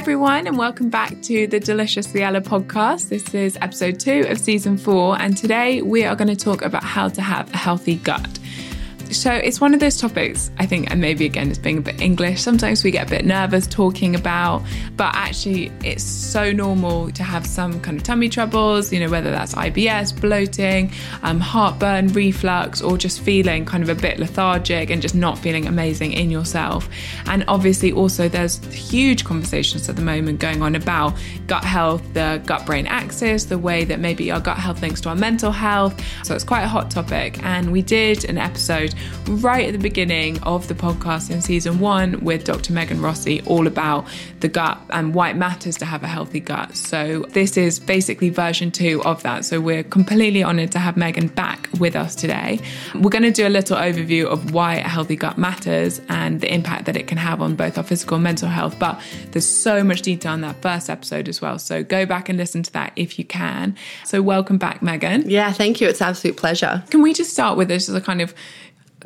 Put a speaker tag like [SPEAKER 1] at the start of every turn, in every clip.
[SPEAKER 1] Everyone, and welcome back to the Deliciously Ella podcast. This is episode two of season four, and today we are going to talk about how to have a healthy gut. So, it's one of those topics, I think, and maybe again, it's being a bit English. Sometimes we get a bit nervous talking about, but actually, it's so normal to have some kind of tummy troubles, you know, whether that's IBS, bloating, um, heartburn, reflux, or just feeling kind of a bit lethargic and just not feeling amazing in yourself. And obviously, also, there's huge conversations at the moment going on about gut health, the gut brain axis, the way that maybe our gut health links to our mental health. So, it's quite a hot topic. And we did an episode right at the beginning of the podcast in season one with Dr. Megan Rossi, all about the gut and why it matters to have a healthy gut. So, this is basically version two of that. So, we're completely honored to have Megan back with us today. We're going to do a little overview of why a healthy gut matters and the impact that it can have on both our physical and mental health. But there's so much detail in that first episode as well. So, go back and listen to that if you can. So, welcome back, Megan.
[SPEAKER 2] Yeah, thank you. It's an absolute pleasure.
[SPEAKER 1] Can we just start with this as a kind of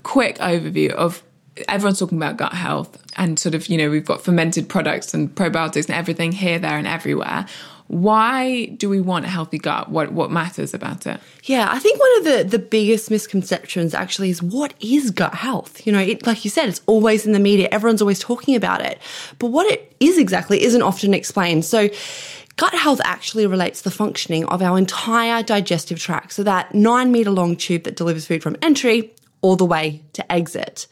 [SPEAKER 1] quick overview of everyone's talking about gut health and sort of, you know, we've got fermented products and probiotics and everything here, there, and everywhere. Why do we want a healthy gut? What what matters about it?
[SPEAKER 2] Yeah, I think one of the, the biggest misconceptions actually is what is gut health? You know, it, like you said, it's always in the media. Everyone's always talking about it. But what it is exactly isn't often explained. So Gut health actually relates to the functioning of our entire digestive tract. So that nine meter long tube that delivers food from entry all the way to exit.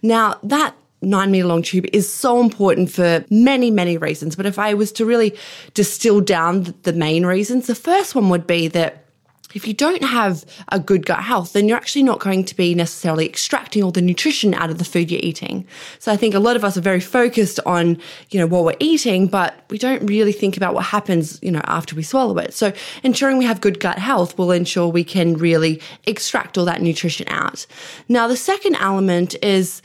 [SPEAKER 2] Now, that nine meter long tube is so important for many, many reasons. But if I was to really distill down the main reasons, the first one would be that if you don't have a good gut health, then you're actually not going to be necessarily extracting all the nutrition out of the food you're eating. So I think a lot of us are very focused on, you know, what we're eating, but we don't really think about what happens, you know, after we swallow it. So ensuring we have good gut health will ensure we can really extract all that nutrition out. Now, the second element is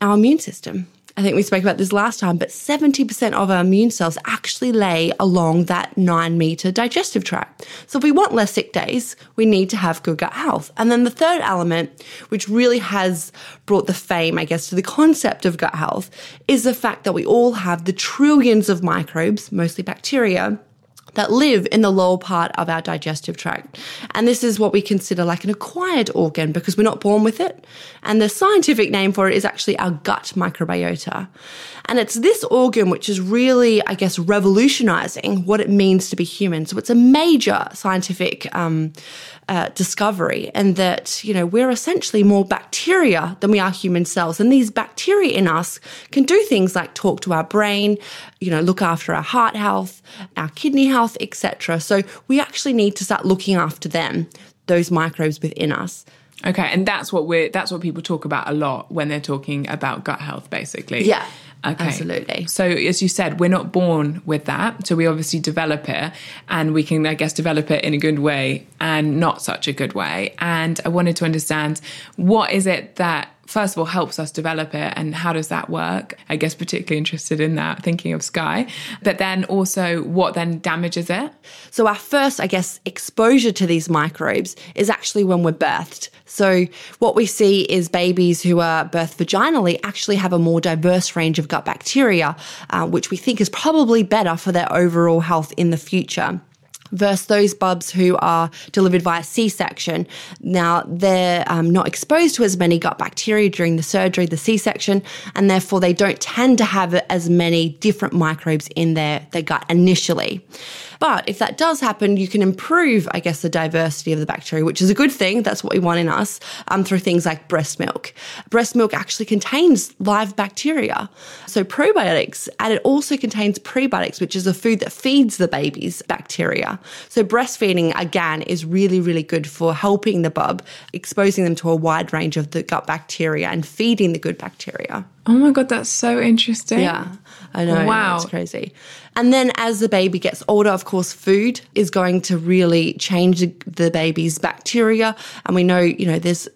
[SPEAKER 2] our immune system. I think we spoke about this last time, but 70% of our immune cells actually lay along that nine meter digestive tract. So if we want less sick days, we need to have good gut health. And then the third element, which really has brought the fame, I guess, to the concept of gut health, is the fact that we all have the trillions of microbes, mostly bacteria, that live in the lower part of our digestive tract. And this is what we consider like an acquired organ because we're not born with it. And the scientific name for it is actually our gut microbiota. And it's this organ which is really, I guess, revolutionizing what it means to be human. So it's a major scientific um, uh, discovery, and that you know we're essentially more bacteria than we are human cells. And these bacteria in us can do things like talk to our brain, you know, look after our heart health, our kidney health, etc. So we actually need to start looking after them, those microbes within us.
[SPEAKER 1] Okay, and that's what we're that's what people talk about a lot when they're talking about gut health, basically.
[SPEAKER 2] Yeah.
[SPEAKER 1] Okay.
[SPEAKER 2] Absolutely.
[SPEAKER 1] So, as you said, we're not born with that. So, we obviously develop it and we can, I guess, develop it in a good way and not such a good way. And I wanted to understand what is it that first of all helps us develop it and how does that work? I guess particularly interested in that thinking of Skye. But then also what then damages it?
[SPEAKER 2] So our first i guess exposure to these microbes is actually when we're birthed. So what we see is babies who are birthed vaginally actually have a more diverse range of gut bacteria uh, which we think is probably better for their overall health in the future versus those bubs who are delivered via C-section. Now, they're um, not exposed to as many gut bacteria during the surgery, the C-section, and therefore they don't tend to have as many different microbes in their, their gut initially. But if that does happen, you can improve, I guess, the diversity of the bacteria, which is a good thing. That's what we want in us um, through things like breast milk. Breast milk actually contains live bacteria. So probiotics, and it also contains prebiotics, which is a food that feeds the baby's bacteria. So breastfeeding, again, is really, really good for helping the bub, exposing them to a wide range of the gut bacteria and feeding the good bacteria.
[SPEAKER 1] Oh my God, that's so interesting.
[SPEAKER 2] Yeah, I know.
[SPEAKER 1] Wow.
[SPEAKER 2] It's crazy. And then as the baby gets older, of course, food is going to really change the baby's bacteria. And we know, you know, there's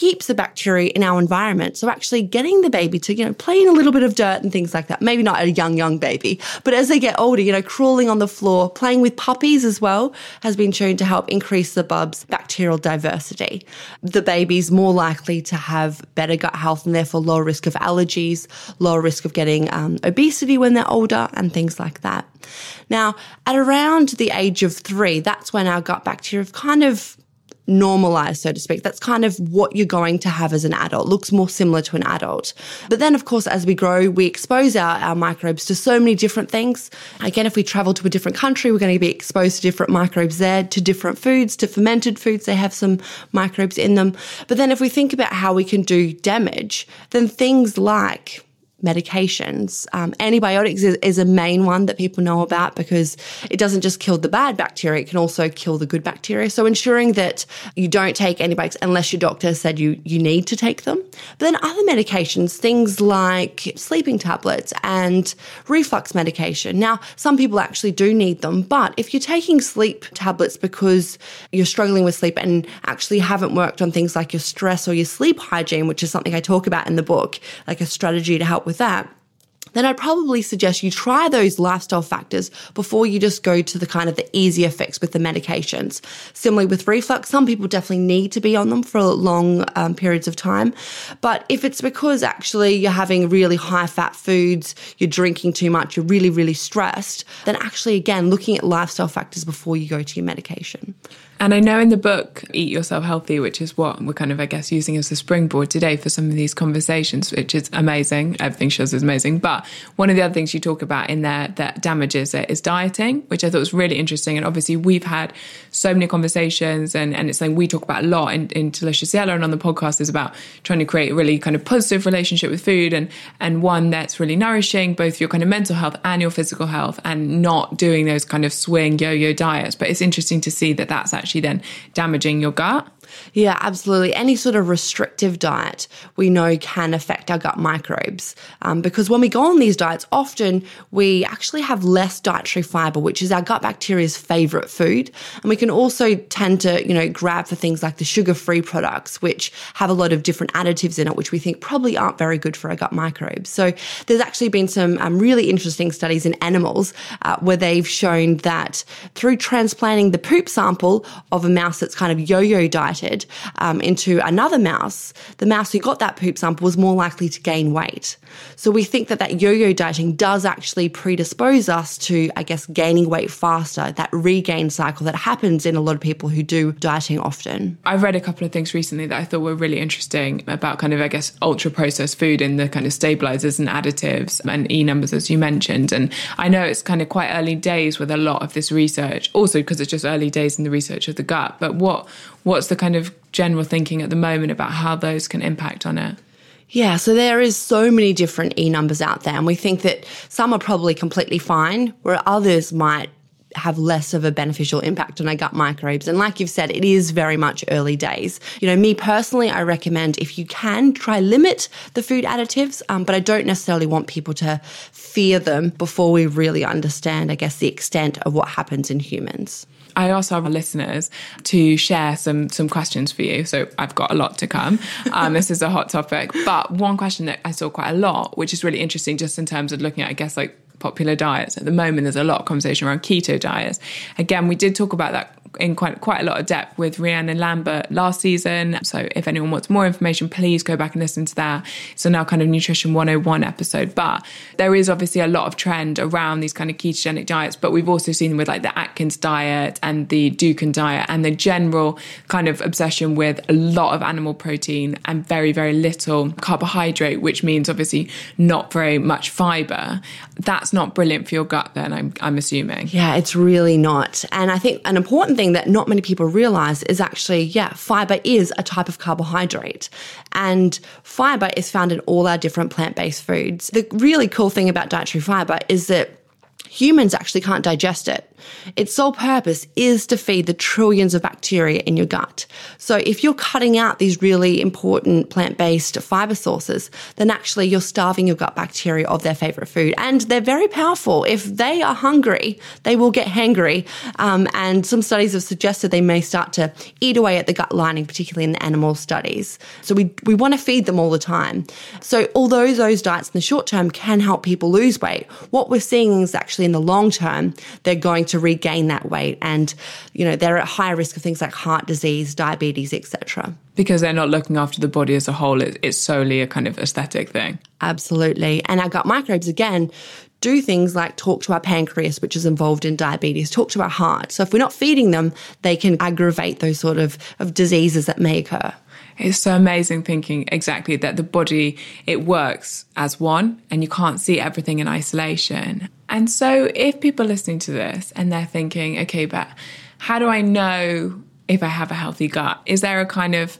[SPEAKER 2] heaps of bacteria in our environment. So actually getting the baby to, you know, play in a little bit of dirt and things like that. Maybe not a young, young baby, but as they get older, you know, crawling on the floor, playing with puppies as well has been shown to help increase the bub's bacterial diversity. The baby's more likely to have better gut health and therefore lower risk of allergies, lower risk of getting um, obesity when they're older and things like that. Now, at around the age of three, that's when our gut bacteria have kind of normalized, so to speak. That's kind of what you're going to have as an adult. Looks more similar to an adult. But then, of course, as we grow, we expose our, our microbes to so many different things. Again, if we travel to a different country, we're going to be exposed to different microbes there, to different foods, to fermented foods. They have some microbes in them. But then if we think about how we can do damage, then things like medications. Um, antibiotics is, is, a main one that people know about because it doesn't just kill the bad bacteria, it can also kill the good bacteria. So ensuring that you don't take antibiotics unless your doctor said you, you need to take them. But then other medications, things like sleeping tablets and reflux medication. Now, some people actually do need them, but if you're taking sleep tablets because you're struggling with sleep and actually haven't worked on things like your stress or your sleep hygiene, which is something I talk about in the book, like a strategy to help with that, then I'd probably suggest you try those lifestyle factors before you just go to the kind of the easier fix with the medications. Similarly with reflux, some people definitely need to be on them for long um, periods of time. But if it's because actually you're having really high fat foods, you're drinking too much, you're really, really stressed, then actually, again, looking at lifestyle factors before you go to your medication.
[SPEAKER 1] And I know in the book, Eat Yourself Healthy, which is what we're kind of, I guess, using as a springboard today for some of these conversations, which is amazing. Everything shows is amazing. But one of the other things you talk about in there that damages it is dieting, which I thought was really interesting. And obviously, we've had so many conversations, and, and it's something we talk about a lot in, in Deliciously Ella and on the podcast is about trying to create a really kind of positive relationship with food and, and one that's really nourishing, both your kind of mental health and your physical health, and not doing those kind of swing yo yo diets. But it's interesting to see that that's actually actually then damaging your gut.
[SPEAKER 2] Yeah, absolutely. Any sort of restrictive diet we know can affect our gut microbes um, because when we go on these diets, often we actually have less dietary fiber, which is our gut bacteria's favorite food. And we can also tend to, you know, grab for things like the sugar free products, which have a lot of different additives in it, which we think probably aren't very good for our gut microbes. So there's actually been some um, really interesting studies in animals uh, where they've shown that through transplanting the poop sample of a mouse that's kind of yo yo diet, um, into another mouse, the mouse who got that poop sample was more likely to gain weight. So we think that that yo-yo dieting does actually predispose us to, I guess, gaining weight faster, that regain cycle that happens in a lot of people who do dieting often.
[SPEAKER 1] I've read a couple of things recently that I thought were really interesting about kind of, I guess, ultra processed food and the kind of stabilizers and additives and E numbers, as you mentioned. And I know it's kind of quite early days with a lot of this research, also because it's just early days in the research of the gut. But what what's the kind of general thinking at the moment about how those can impact on it?
[SPEAKER 2] Yeah, so there is so many different E numbers out there, and we think that some are probably completely fine, where others might have less of a beneficial impact on our gut microbes. And like you've said, it is very much early days. You know, me personally, I recommend if you can try limit the food additives, um, but I don't necessarily want people to fear them before we really understand, I guess, the extent of what happens in humans.
[SPEAKER 1] I asked our listeners to share some some questions for you. So I've got a lot to come. Um, this is a hot topic, but one question that I saw quite a lot, which is really interesting, just in terms of looking at, I guess, like popular diets at the moment. There's a lot of conversation around keto diets. Again, we did talk about that in quite quite a lot of depth with Rhiannon Lambert last season. So if anyone wants more information, please go back and listen to that. It's now kind of Nutrition 101 episode. But there is obviously a lot of trend around these kind of ketogenic diets, but we've also seen with like the Atkins diet and the Dukan diet and the general kind of obsession with a lot of animal protein and very, very little carbohydrate, which means obviously not very much fiber. That's not brilliant for your gut then, I'm, I'm assuming.
[SPEAKER 2] Yeah, it's really not. And I think an important thing that not many people realize is actually, yeah, fiber is a type of carbohydrate. And fiber is found in all our different plant based foods. The really cool thing about dietary fiber is that humans actually can't digest it. Its sole purpose is to feed the trillions of bacteria in your gut. So if you're cutting out these really important plant-based fiber sources, then actually you're starving your gut bacteria of their favorite food. And they're very powerful. If they are hungry, they will get hangry. Um, and some studies have suggested they may start to eat away at the gut lining, particularly in the animal studies. So we, we want to feed them all the time. So although those diets in the short term can help people lose weight, what we're seeing is actually in the long term, they're going to regain that weight. And you know they're at higher risk of things like heart disease diabetes etc
[SPEAKER 1] because they're not looking after the body as a whole it's solely a kind of aesthetic thing.
[SPEAKER 2] Absolutely. And our gut microbes again. Do things like talk to our pancreas, which is involved in diabetes, talk to our heart. So if we're not feeding them, they can aggravate those sort of, of diseases that may occur.
[SPEAKER 1] It's so amazing thinking exactly that the body, it works as one and you can't see everything in isolation. And so if people are listening to this and they're thinking, okay, but how do I know if I have a healthy gut? Is there a kind of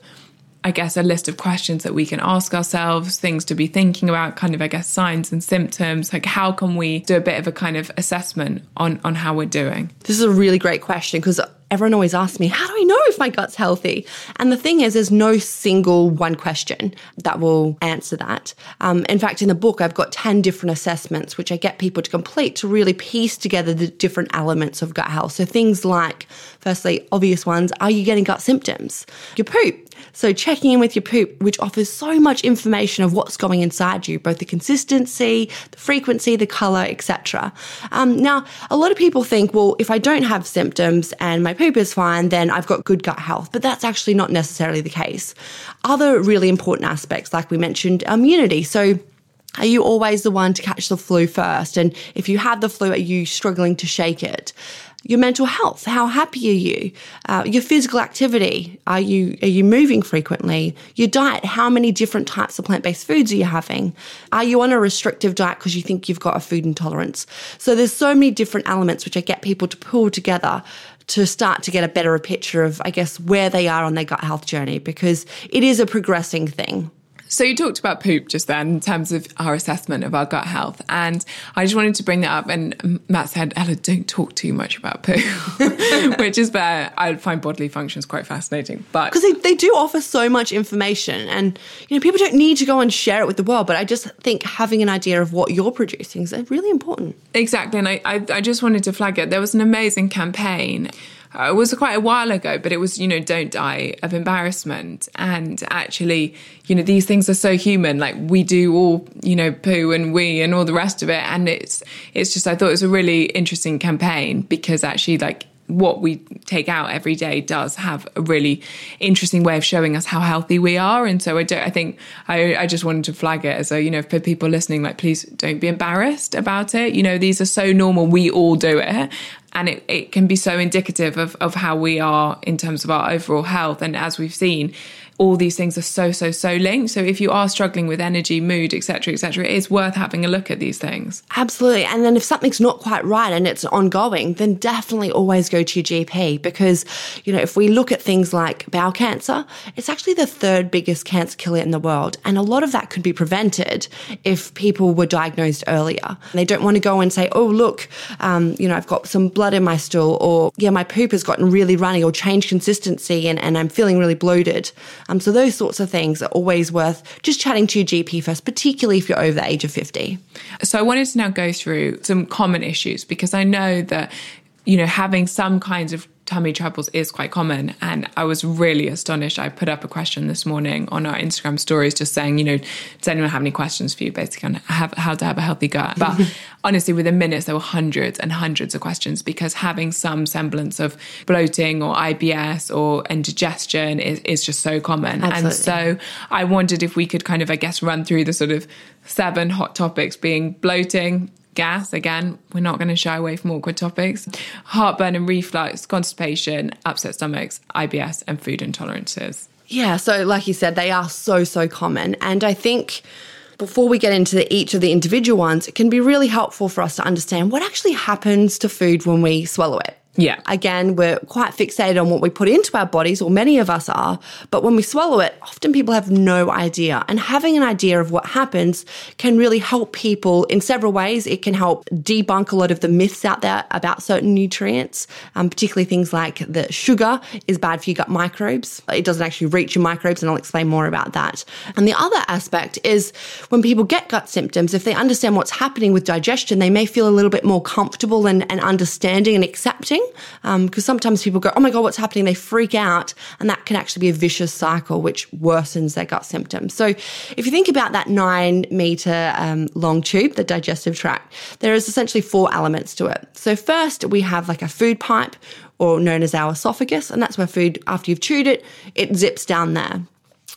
[SPEAKER 1] I guess, a list of questions that we can ask ourselves, things to be thinking about, kind of, I guess, signs and symptoms. Like, how can we do a bit of a kind of assessment on, on how we're doing?
[SPEAKER 2] This is a really great question because everyone always asks me, how do I know if my gut's healthy? And the thing is, there's no single one question that will answer that. Um, in fact, in the book, I've got 10 different assessments, which I get people to complete to really piece together the different elements of gut health. So things like, firstly, obvious ones, are you getting gut symptoms? Your poop. So checking in with your poop, which offers so much information of what's going inside you, both the consistency, the frequency, the color, etc. Um, now, a lot of people think, well, if I don't have symptoms and my poop is fine, then I've got good gut health. But that's actually not necessarily the case. Other really important aspects, like we mentioned, immunity. So are you always the one to catch the flu first? And if you have the flu, are you struggling to shake it? Your mental health, how happy are you? Uh, your physical activity, are you are you moving frequently? Your diet, how many different types of plant based foods are you having? Are you on a restrictive diet because you think you've got a food intolerance? So there's so many different elements which I get people to pull together to start to get a better picture of, I guess, where they are on their gut health journey because it is a progressing thing.
[SPEAKER 1] So you talked about poop just then in terms of our assessment of our gut health. And I just wanted to bring that up. And Matt said, Ella, don't talk too much about poo, which is where I find bodily functions quite fascinating. But
[SPEAKER 2] because they, they do offer so much information and, you know, people don't need to go and share it with the world. But I just think having an idea of what you're producing is really important.
[SPEAKER 1] Exactly. And I, I, I just wanted to flag it. There was an amazing campaign Uh, it was quite a while ago, but it was, you know, don't die of embarrassment. And actually, you know, these things are so human. Like we do all, you know, poo and we and all the rest of it. And it's, it's just, I thought it was a really interesting campaign because actually, like, what we take out every day does have a really interesting way of showing us how healthy we are. And so I don't, I think I, I just wanted to flag it as a, you know, for people listening, like, please don't be embarrassed about it. You know, these are so normal. We all do it and it, it can be so indicative of, of how we are in terms of our overall health. And as we've seen, all these things are so so so linked. So if you are struggling with energy mood etc etc it is worth having a look at these things.
[SPEAKER 2] Absolutely. And then if something's not quite right and it's ongoing then definitely always go to your gp because you know if we look at things like bowel cancer it's actually the third biggest cancer killer in the world. And a lot of that could be prevented if people were diagnosed earlier. They don't want to go and say oh look um, you know i've got some blood in my stool or yeah my poop has gotten really runny or changed consistency and, and i'm feeling really bloated um, so those sorts of things are always worth just chatting to your GP first, particularly if you're over the age of 50.
[SPEAKER 1] So I wanted to now go through some common issues because I know that, you know, having some kinds of tummy troubles is quite common. And I was really astonished. I put up a question this morning on our Instagram stories just saying, you know, does anyone have any questions for you basically on how to have a healthy gut? But honestly, within minutes, there were hundreds and hundreds of questions because having some semblance of bloating or IBS or indigestion is, is just so common.
[SPEAKER 2] Absolutely.
[SPEAKER 1] And so I wondered if we could kind of, I guess, run through the sort of seven hot topics being bloating, gas again we're not going to shy away from awkward topics heartburn and reflux constipation upset stomachs ibs and food intolerances
[SPEAKER 2] Yeah, so like you said, they are so, so common. And I think before we get into the, each of the individual ones, it can be really helpful for us to understand what actually happens to food when we swallow it.
[SPEAKER 1] Yeah.
[SPEAKER 2] Again, we're quite fixated on what we put into our bodies, or many of us are, but when we swallow it, often people have no idea. And having an idea of what happens can really help people in several ways. It can help debunk a lot of the myths out there about certain nutrients, um, particularly things like that sugar is bad for your gut microbes. It doesn't actually reach your microbes, and I'll explain more about that. And the other aspect is when people get gut symptoms, if they understand what's happening with digestion, they may feel a little bit more comfortable and, and understanding and accepting. Because sometimes people go, oh my God, what's happening? They freak out, and that can actually be a vicious cycle, which worsens their gut symptoms. So if you think about that nine meter um, long tube, the digestive tract, there is essentially four elements to it. So first, we have like a food pipe, or known as our esophagus, and that's where food, after you've chewed it, it zips down there.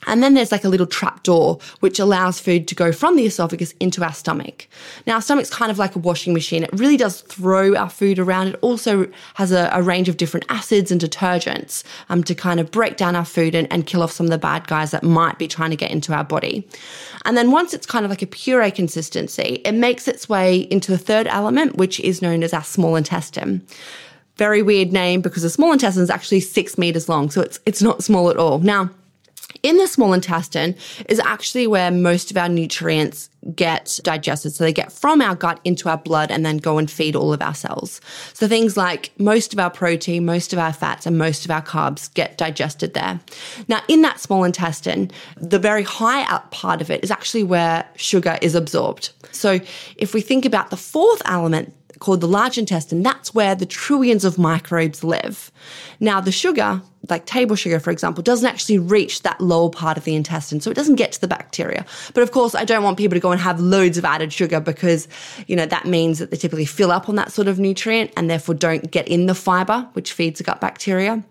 [SPEAKER 2] And then there's like a little trap door which allows food to go from the esophagus into our stomach. Now, our stomach's kind of like a washing machine. It really does throw our food around. It also has a, a range of different acids and detergents um, to kind of break down our food and, and kill off some of the bad guys that might be trying to get into our body. And then once it's kind of like a puree consistency, it makes its way into the third element, which is known as our small intestine very weird name because the small intestine is actually six meters long, so it's it's not small at all. Now, in the small intestine is actually where most of our nutrients get digested. So they get from our gut into our blood and then go and feed all of our cells. So things like most of our protein, most of our fats, and most of our carbs get digested there. Now, in that small intestine, the very high up part of it is actually where sugar is absorbed. So if we think about the fourth element, called the large intestine, that's where the trillions of microbes live. Now, the sugar, like table sugar, for example, doesn't actually reach that lower part of the intestine, so it doesn't get to the bacteria. But of course, I don't want people to go and have loads of added sugar because, you know, that means that they typically fill up on that sort of nutrient and therefore don't get in the fiber, which feeds the gut bacteria.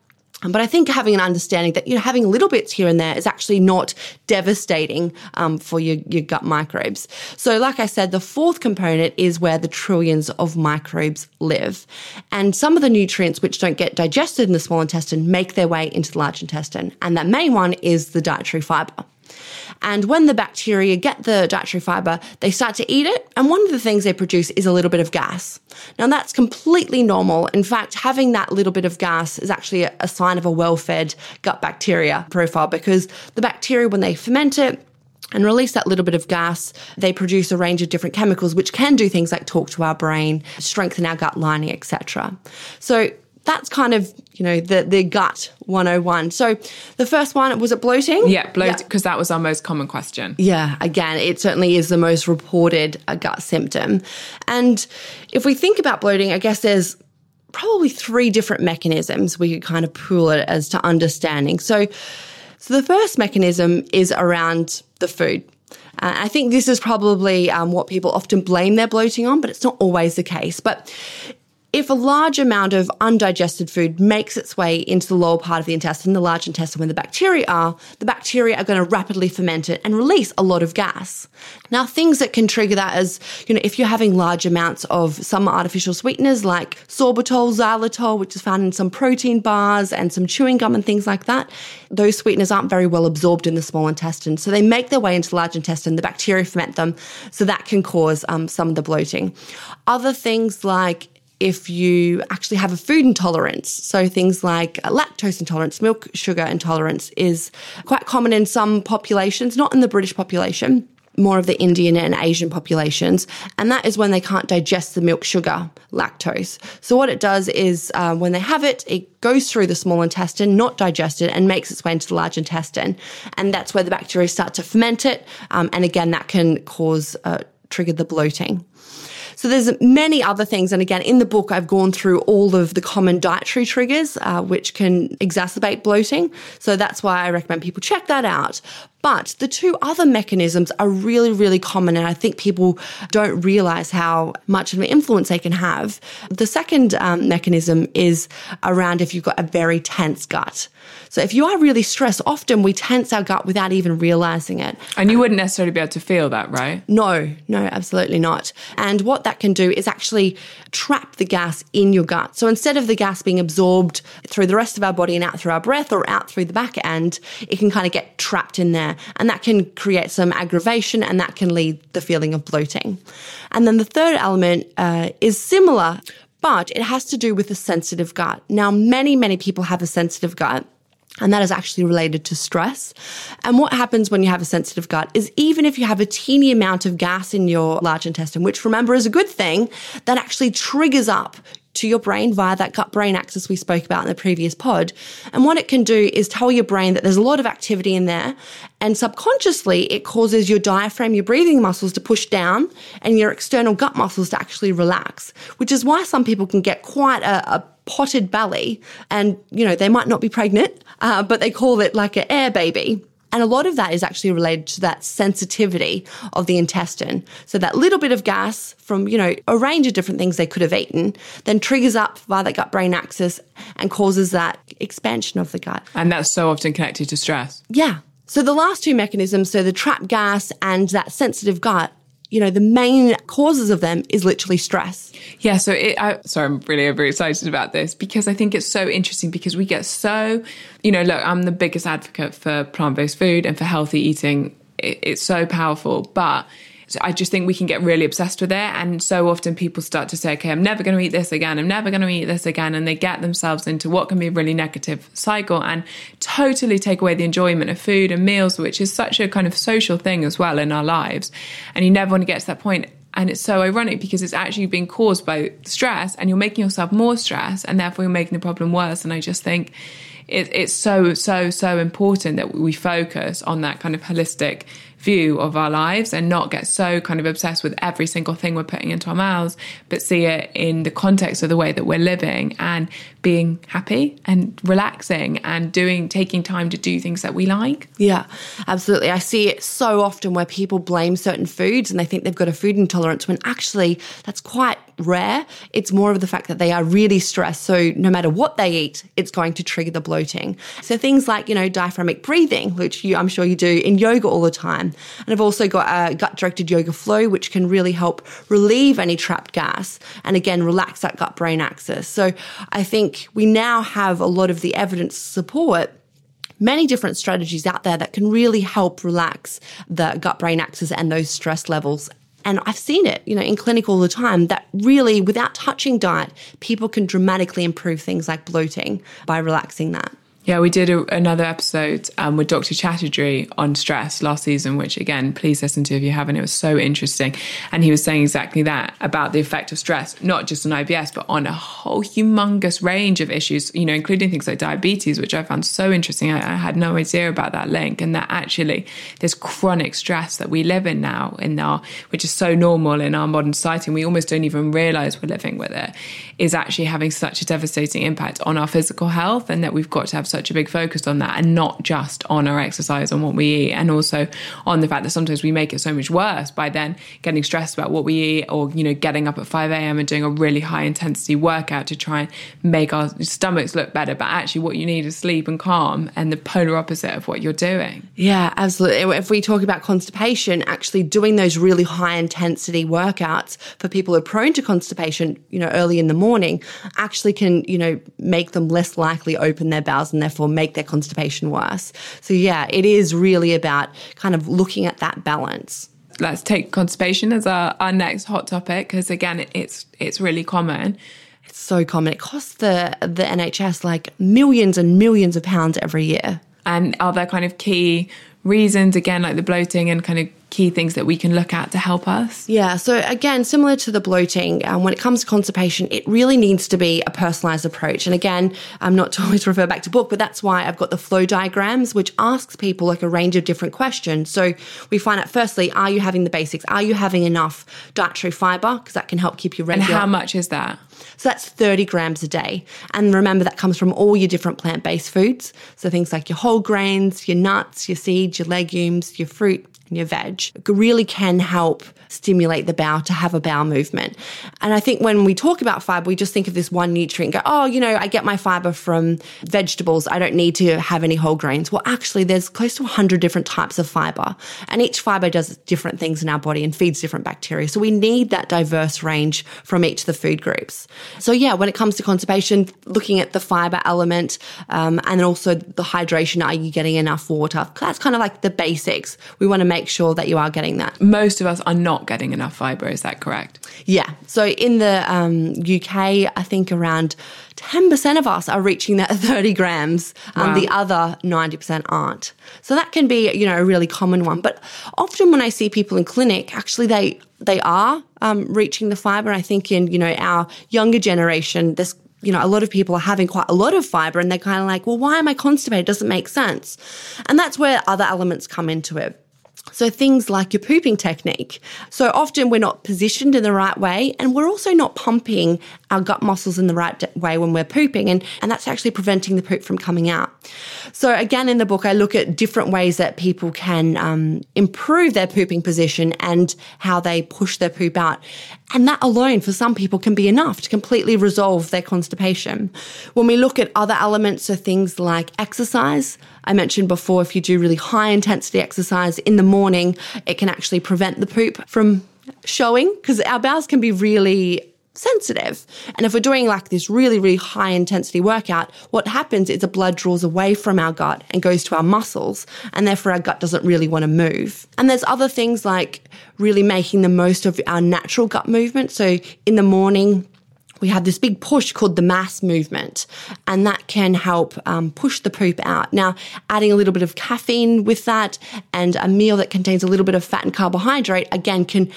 [SPEAKER 2] But I think having an understanding that you know having little bits here and there is actually not devastating um, for your, your gut microbes. So, like I said, the fourth component is where the trillions of microbes live, and some of the nutrients which don't get digested in the small intestine make their way into the large intestine, and that main one is the dietary fiber. And when the bacteria get the dietary fiber, they start to eat it. And one of the things they produce is a little bit of gas. Now, that's completely normal. In fact, having that little bit of gas is actually a, sign of a well fed gut bacteria profile because the bacteria, when they ferment it, and release that little bit of gas, they produce a range of different chemicals which can do things like talk to our brain, strengthen our gut lining, etc. So that's kind of you know the the gut 101 so the first one was it bloating?
[SPEAKER 1] Yeah bloating because that was our most common question.
[SPEAKER 2] Yeah again it certainly is the most reported uh, gut symptom. And if we think about bloating i guess there's probably three different mechanisms we could kind of pool it as to understanding. So so the first mechanism is around the food. Uh, I think this is probably um, what people often blame their bloating on, but it's not always the case. But if a large amount of undigested food makes its way into the lower part of the intestine, the large intestine where the bacteria are, the bacteria are going to rapidly ferment it and release a lot of gas. Now, things that can trigger that is, you know, if you're having large amounts of some artificial sweeteners like sorbitol, xylitol, which is found in some protein bars and some chewing gum and things like that, those sweeteners aren't very well absorbed in the small intestine. So they make their way into the large intestine, the bacteria ferment them, so that can cause um, some of the bloating. Other things like if you actually have a food intolerance. So things like lactose intolerance, milk sugar intolerance is quite common in some populations, not in the British population. More of the Indian and Asian populations, and that is when they can't digest the milk sugar, lactose. So, what it does is uh, when they have it, it goes through the small intestine, not digested, and makes its way into the large intestine. And that's where the bacteria start to ferment it. Um, and again, that can cause, uh, trigger the bloating. So there's many other things. And again, in the book, I've gone through all of the common dietary triggers, uh, which can exacerbate bloating. So that's why I recommend people check that out. But the two other mechanisms are really, really common, and I think people don't realize how much of an influence they can have. The second um, mechanism is around if you've got a very tense gut. So if you are really stressed, often we tense our gut without even realizing it.
[SPEAKER 1] And you wouldn't necessarily be able to feel that, right?
[SPEAKER 2] No, no, absolutely not. And what that can do is actually trap the gas in your gut. So instead of the gas being absorbed through the rest of our body and out through our breath or out through the back end, it can kind of get trapped in there. And that can create some aggravation and that can lead the feeling of bloating. And then the third element uh, is similar, but it has to do with a sensitive gut. Now, many, many people have a sensitive gut. And that is actually related to stress. And what happens when you have a sensitive gut is even if you have a teeny amount of gas in your large intestine, which remember is a good thing, that actually triggers up to your brain via that gut brain axis we spoke about in the previous pod. And what it can do is tell your brain that there's a lot of activity in there. And subconsciously, it causes your diaphragm, your breathing muscles to push down and your external gut muscles to actually relax, which is why some people can get quite a, a potted belly and, you know, they might not be pregnant, uh, but they call it like an air baby. And a lot of that is actually related to that sensitivity of the intestine. So that little bit of gas from, you know, a range of different things they could have eaten then triggers up via that gut brain axis and causes that expansion of the gut.
[SPEAKER 1] And that's so often connected to stress.
[SPEAKER 2] Yeah. So the last two mechanisms, so the trap gas and that sensitive gut, you know, the main causes of them is literally stress.
[SPEAKER 1] Yeah, so it, I, sorry, I'm really very excited about this because I think it's so interesting because we get so, you know, look, I'm the biggest advocate for plant based food and for healthy eating. It, it's so powerful, but I just think we can get really obsessed with it. And so often people start to say, okay, I'm never going to eat this again. I'm never going to eat this again. And they get themselves into what can be a really negative cycle and totally take away the enjoyment of food and meals, which is such a kind of social thing as well in our lives. And you never want to get to that point. And it's so ironic because it's actually being caused by stress and you're making yourself more stress and therefore you're making the problem worse. And I just think it, it's so, so, so important that we focus on that kind of holistic view of our lives and not get so kind of obsessed with every single thing we're putting into our mouths, but see it in the context of the way that we're living. And being happy and relaxing and doing, taking time to do things that we like.
[SPEAKER 2] Yeah, absolutely. I see it so often where people blame certain foods and they think they've got a food intolerance when actually that's quite rare. It's more of the fact that they are really stressed. So no matter what they eat, it's going to trigger the bloating. So things like, you know, diaphragmatic breathing, which you, I'm sure you do in yoga all the time, and I've also got a gut directed yoga flow, which can really help relieve any trapped gas and again, relax that gut brain axis. So I think we now have a lot of the evidence support many different strategies out there that can really help relax the gut brain axis and those stress levels. And I've seen it, you know, in clinic all the time that really, without touching diet, people can dramatically improve things like bloating by relaxing that.
[SPEAKER 1] Yeah, we did a, another episode um, with Dr. Chatterjee on stress last season, which again, please listen to if you haven't. It was so interesting. And he was saying exactly that about the effect of stress, not just on IBS, but on a whole humongous range of issues, you know, including things like diabetes, which I found so interesting. I, I had no idea about that link. And that actually this chronic stress that we live in now, in our, which is so normal in our modern society, and we almost don't even realize we're living with it, is actually having such a devastating impact on our physical health. And that we've got to have such a big focus on that and not just on our exercise, on what we eat, and also on the fact that sometimes we make it so much worse by then getting stressed about what we eat or, you know, getting up at 5 a.m. and doing a really high intensity workout to try and make our stomachs look better. But actually, what you need is sleep and calm and the polar opposite of what you're doing.
[SPEAKER 2] Yeah, absolutely. If we talk about constipation, actually doing those really high intensity workouts for people who are prone to constipation, you know, early in the morning, actually can, you know, make them less likely open their bowels and therefore make their constipation worse. So, yeah, it is really about kind of looking at that balance.
[SPEAKER 1] Let's take constipation as our, our next hot topic because, again, it's, it's really common.
[SPEAKER 2] It's so common. It costs the, the NHS like millions and millions of pounds every year.
[SPEAKER 1] And are there kind of key reasons again, like the bloating and kind of key things that we can look at to help us?
[SPEAKER 2] Yeah, so again, similar to the bloating, um, when it comes to constipation, it really needs to be a personalized approach. And again, I'm not to always refer back to book, but that's why I've got the flow diagrams, which asks people like a range of different questions. So we find out firstly, are you having the basics? Are you having enough dietary fiber? Because that can help keep you
[SPEAKER 1] And
[SPEAKER 2] regular.
[SPEAKER 1] how much is that?
[SPEAKER 2] So that's 30 grams a day. And remember, that comes from all your different plant based foods. So things like your whole grains, your nuts, your seeds, your legumes, your fruit, and your veg really can help stimulate the bowel to have a bowel movement. And I think when we talk about fiber, we just think of this one nutrient, go, oh, you know, I get my fiber from vegetables. I don't need to have any whole grains. Well, actually, there's close to 100 different types of fiber, and each fiber does different things in our body and feeds different bacteria. So we need that diverse range from each of the food groups. So, yeah, when it comes to constipation, looking at the fiber element um, and also the hydration, are you getting enough water? That's kind of like the basics. We want to make sure that you are getting that.
[SPEAKER 1] Most of us are not getting enough fiber, is that correct?
[SPEAKER 2] Yeah. So in the um, UK, I think around 10% of us are reaching that 30 grams. Um,
[SPEAKER 1] Wow.
[SPEAKER 2] The other 90% aren't. So that can be, you know, a really common one. But often when I see people in clinic, actually they they are um, reaching the fiber. I think in, you know, our younger generation, this you know, a lot of people are having quite a lot of fiber and they're kind of like, well, why am I constipated? It doesn't make sense. And that's where other elements come into it. So things like your pooping technique. So often we're not positioned in the right way and we're also not pumping our gut muscles in the right way when we're pooping and, and that's actually preventing the poop from coming out. So again, in the book, I look at different ways that people can um, improve their pooping position and how they push their poop out. And that alone for some people can be enough to completely resolve their constipation. When we look at other elements, so things like exercise, I mentioned before, if you do really high intensity exercise in the morning, it can actually prevent the poop from showing because our bowels can be really sensitive. And if we're doing like this really, really high intensity workout, what happens is the blood draws away from our gut and goes to our muscles, and therefore our gut doesn't really want to move. And there's other things like really making the most of our natural gut movement. So in the morning, we have this big push called the mass movement, and that can help um, push the poop out. Now, adding a little bit of caffeine with that and a meal that contains a little bit of fat and carbohydrate, again, can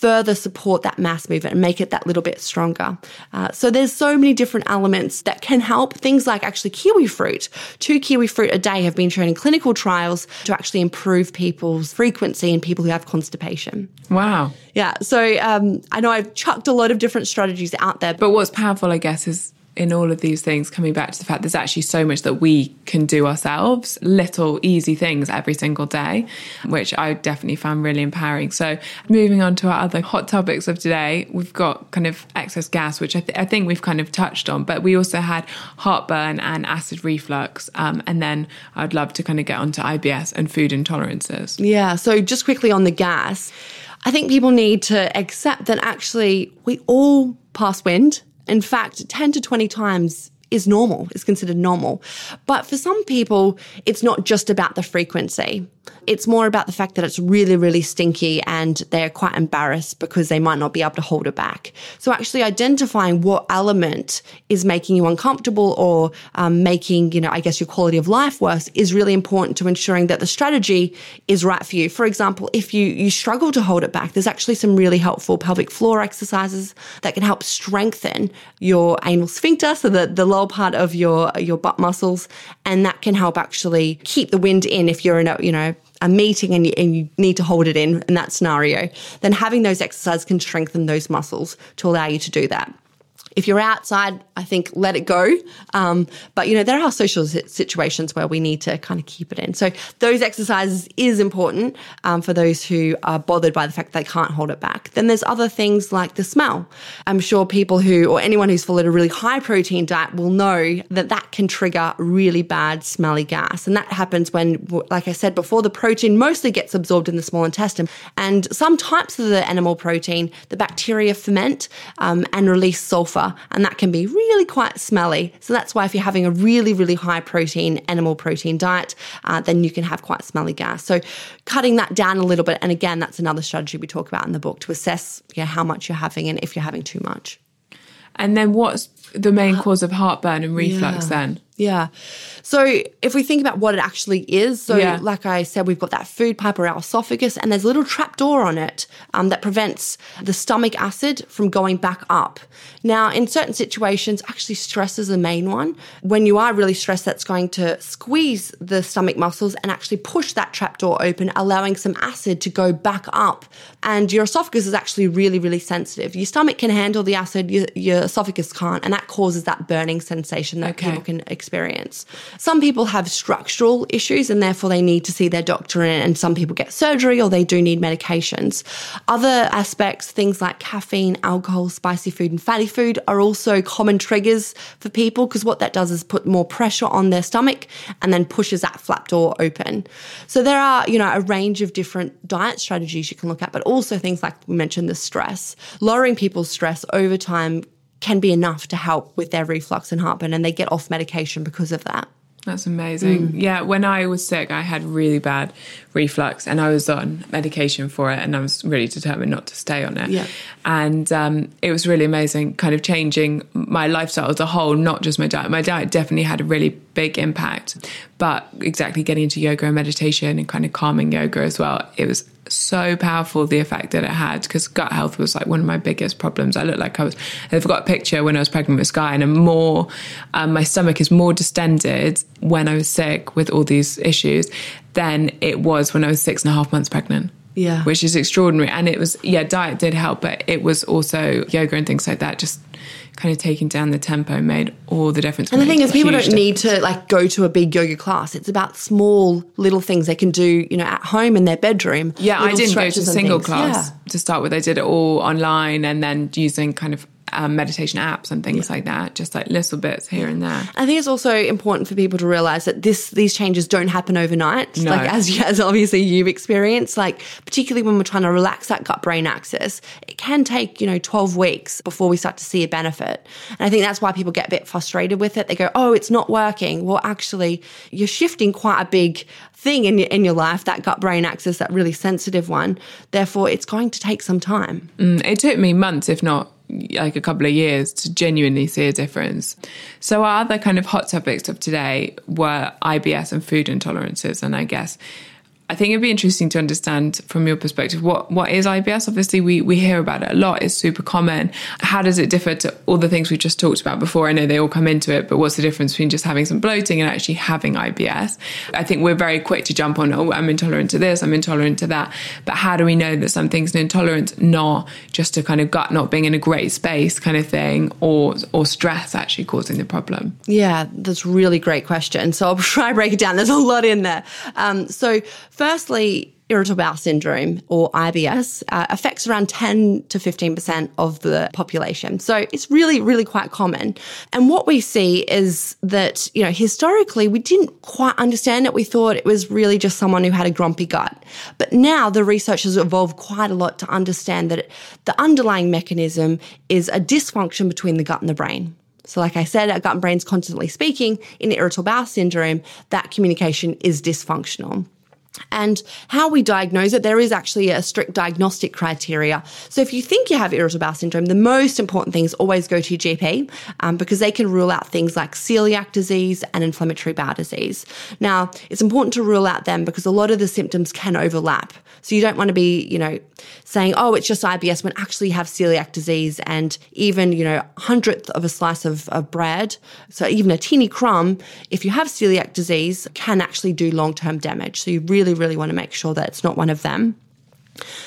[SPEAKER 2] further support that mass movement and make it that little bit stronger. Uh, so there's so many different elements that can help. Things like actually kiwi fruit. Two kiwi fruit a day have been shown in clinical trials to actually improve people's frequency in people who have constipation.
[SPEAKER 1] Wow.
[SPEAKER 2] Yeah, so um, I know I've chucked a lot of different strategies out there,
[SPEAKER 1] But what's powerful, I guess, is in all of these things, coming back to the fact there's actually so much that we can do ourselves, little easy things every single day, which I definitely found really empowering. So, moving on to our other hot topics of today, we've got kind of excess gas, which I, th- I think we've kind of touched on, but we also had heartburn and acid reflux. Um, and then I'd love to kind of get onto IBS and food intolerances.
[SPEAKER 2] Yeah. So just quickly on the gas, I think people need to accept that actually we all pass wind. In fact, 10 to 20 times is normal, is considered normal. But for some people, it's not just about the frequency. It's more about the fact that it's really, really stinky and they're quite embarrassed because they might not be able to hold it back. So actually identifying what element is making you uncomfortable or um, making, you know, I guess your quality of life worse is really important to ensuring that the strategy is right for you. For example, if you, you struggle to hold it back, there's actually some really helpful pelvic floor exercises that can help strengthen your anal sphincter, so that the lower part of your, your butt muscles. And that can help actually keep the wind in if you're in a, you know, a meeting and you, and you need to hold it in in that scenario, then having those exercises can strengthen those muscles to allow you to do that. If you're outside, I think let it go. Um, but you know, there are social situations where we need to kind of keep it in. So those exercises is important um, for those who are bothered by the fact they can't hold it back. Then there's other things like the smell. I'm sure people who, or anyone who's followed a really high protein diet will know that that can trigger really bad smelly gas. And that happens when, like I said before, the protein mostly gets absorbed in the small intestine. And some types of the animal protein, the bacteria ferment um, and release sulfur, and that can be really quite smelly. So that's why if you're having a really, really high protein animal protein diet, uh, then you can have quite smelly gas. So cutting that down a little bit, and again, that's another strategy we talk about in the book to assess yeah, how much you're having and if you're having too much.
[SPEAKER 1] And then what's the main cause of heartburn and reflux
[SPEAKER 2] Yeah.
[SPEAKER 1] then?
[SPEAKER 2] Yeah. So if we think about what it actually is, so
[SPEAKER 1] Yeah.
[SPEAKER 2] like I said, we've got that food pipe or our esophagus, and there's a little trap door on it um, that prevents the stomach acid from going back up. Now, in certain situations, actually stress is the main one. When you are really stressed, that's going to squeeze the stomach muscles and actually push that trap door open, allowing some acid to go back up. And your esophagus is actually really, really sensitive. Your stomach can handle the acid, your, your esophagus can't, and that causes that burning sensation that
[SPEAKER 1] Okay.
[SPEAKER 2] people can experience. Some people have structural issues and therefore they need to see their doctor and some people get surgery or they do need medications. Other aspects, things like caffeine, alcohol, spicy food and fatty food are also common triggers for people because what that does is put more pressure on their stomach and then pushes that flap door open. So there are, you know, a range of different diet strategies you can look at, but also things like we mentioned the stress. Lowering people's stress over time can be enough to help with their reflux and heartburn, and they get off medication because of that.
[SPEAKER 1] That's amazing. Yeah, when I was sick, I had really bad reflux and I was on medication for it and I was really determined not to stay on it.
[SPEAKER 2] Yeah.
[SPEAKER 1] And um, it was really amazing, kind of changing my lifestyle as a whole, not just my diet. My diet definitely had a really big impact, but exactly getting into yoga and meditation and kind of calming yoga as well. It was so powerful the effect that it had because gut health was like one of my biggest problems. I looked like I was. I've got a picture when I was pregnant with Skye, and I'm more. Um, my stomach is more distended when I was sick with all these issues than it was when I was six and a half months pregnant.
[SPEAKER 2] Yeah.
[SPEAKER 1] which is extraordinary. And it was yeah, diet did help, but it was also yoga and things like that. Just kind of taking down the tempo made all the difference.
[SPEAKER 2] And the thing is, people don't need to like go to a big yoga class. It's about small little things they can do, you know, at home in their bedroom.
[SPEAKER 1] Yeah, I didn't go to a single
[SPEAKER 2] things.
[SPEAKER 1] class
[SPEAKER 2] Yeah.
[SPEAKER 1] to start with. I did it all online and then using kind of um, meditation apps and things like that, just like little bits here and there.
[SPEAKER 2] I think it's also important for people to realize that this these changes don't happen overnight.
[SPEAKER 1] No.
[SPEAKER 2] Like as as obviously you've experienced, like particularly when we're trying to relax that gut brain axis, it can take you know twelve weeks before we start to see a benefit. And I think that's why people get a bit frustrated with it. They go, "Oh, it's not working." Well, actually, you're shifting quite a big thing in your in your life, that gut brain axis, that really sensitive one. Therefore, it's going to take some time.
[SPEAKER 1] Mm, It took me months, if not like a couple of years, to genuinely see a difference. So, our other kind of hot topics of today were IBS and food intolerances. And I guess I think it'd be interesting to understand from your perspective what, what is IBS? Obviously, we, we hear about it a lot, it's super common. How does it differ to all the things we've just talked about before? I know they all come into it, but what's the difference between just having some bloating and actually having IBS? I think we're very quick to jump on, oh, I'm intolerant to this, I'm intolerant to that. But how do we know that something's an intolerance, not just a kind of gut not being in a great space kind of thing, or or stress actually causing the problem?
[SPEAKER 2] Yeah, that's a really great question. So I'll try break it down. There's a lot in there. Um, so, firstly, irritable bowel syndrome or IBS uh, affects around 10 to 15% of the population. So it's really, really quite common. And what we see is that, you know, historically we didn't quite understand it. We thought it was really just someone who had a grumpy gut. But now the research has evolved quite a lot to understand that it, the underlying mechanism is a dysfunction between the gut and the brain. So, like I said, our gut and brain's constantly speaking. In irritable bowel syndrome, that communication is dysfunctional. And how we diagnose it, there is actually a strict diagnostic criteria. So if you think you have irritable bowel syndrome, the most important thing is always go to your GP um, because they can rule out things like celiac disease and inflammatory bowel disease. Now, it's important to rule out them because a lot of the symptoms can overlap. So you don't want to be, you know, saying, oh, it's just IBS when actually you have celiac disease and even, you know, hundredth of a slice of, of bread. So even a teeny crumb, if you have celiac disease, can actually do long-term damage. So you really, really really want to make sure that it's not one of them.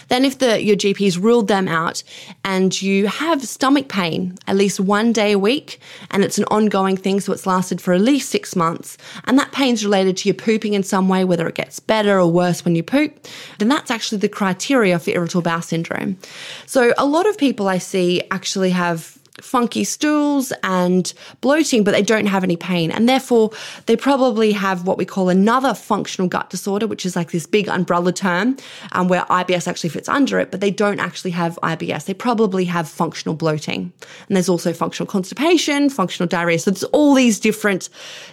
[SPEAKER 2] Then, if the your GP's ruled them out and you have stomach pain at least one day a week, and it's an ongoing thing, so it's lasted for at least six months, and that pain's related to your pooping in some way, whether it gets better or worse when you poop, then that's actually the criteria for irritable bowel syndrome. So, a lot of people I see actually have funky stools and bloating, but they don't have any pain. And therefore, they probably have what we call another functional gut disorder, which is like this big umbrella term um, where IBS actually fits under it, but they don't actually have IBS. They probably have functional bloating. And there's also functional constipation, functional diarrhea. So there's all these different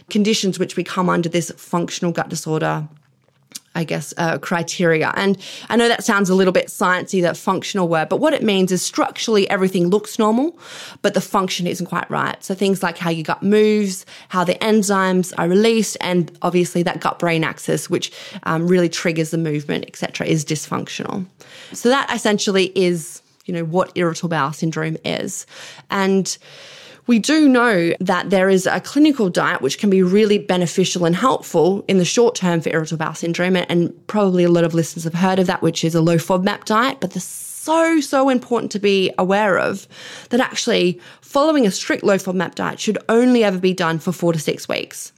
[SPEAKER 2] conditions which we come under this functional gut disorder I guess, uh, criteria. And I know that sounds a little bit sciencey, that functional word, but what it means is structurally everything looks normal, but the function isn't quite right. So things like how your gut moves, how the enzymes are released, and obviously that gut-brain axis, which um, really triggers the movement, etc., is dysfunctional. So that essentially is, you know, what irritable bowel syndrome is. And we do know that there is a clinical diet which can be really beneficial and helpful in the short term for irritable bowel syndrome. And probably a lot of listeners have heard of that, which is a low FODMAP diet. But the so, so important to be aware of that actually following a strict low FODMAP diet should only ever be done for four to six weeks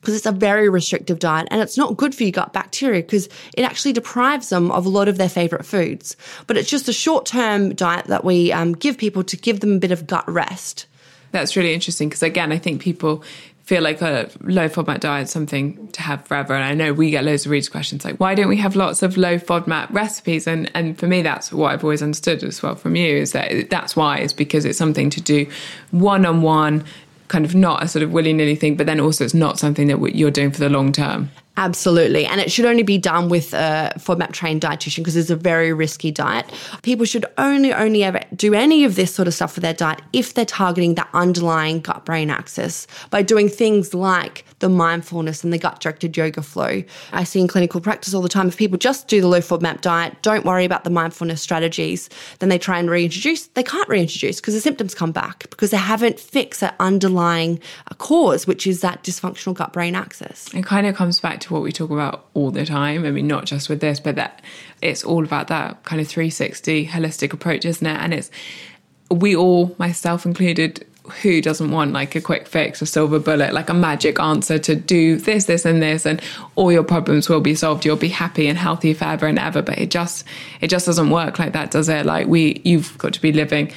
[SPEAKER 2] because it's a very restrictive diet and it's not good for your gut bacteria because it actually deprives them of a lot of their favorite foods. But it's just a short term diet that we um, give people to give them a bit of gut rest.
[SPEAKER 1] That's really interesting because again, I think people feel like a low FODMAP diet something to have forever. And I know we get loads of readers questions like, why don't we have lots of low FODMAP recipes? And and for me, that's what I've always understood as well from you is that that's why is because it's something to do one on one, kind of not a sort of willy nilly thing, but then also it's not something that you're doing for the long term.
[SPEAKER 2] Absolutely. And it should only be done with uh, a FODMAP trained dietitian because it's a very risky diet. People should only, only ever do any of this sort of stuff for their diet if they're targeting the underlying gut brain axis by doing things like the mindfulness and the gut directed yoga flow. I see in clinical practice all the time if people just do the low FODMAP diet, don't worry about the mindfulness strategies, then they try and reintroduce, they can't reintroduce because the symptoms come back because they haven't fixed that underlying cause, which is that dysfunctional gut brain axis.
[SPEAKER 1] It kind of comes back to what we talk about all the time. I mean, not just with this, but that it's all about that kind of 360 holistic approach, isn't it? And it's, we all, myself included, who doesn't want like a quick fix, a silver bullet, like a magic answer to do this, this, and this, and all your problems will be solved. You'll be happy and healthy forever and ever. But it just, it just doesn't work like that, does it? Like we, you've got to be living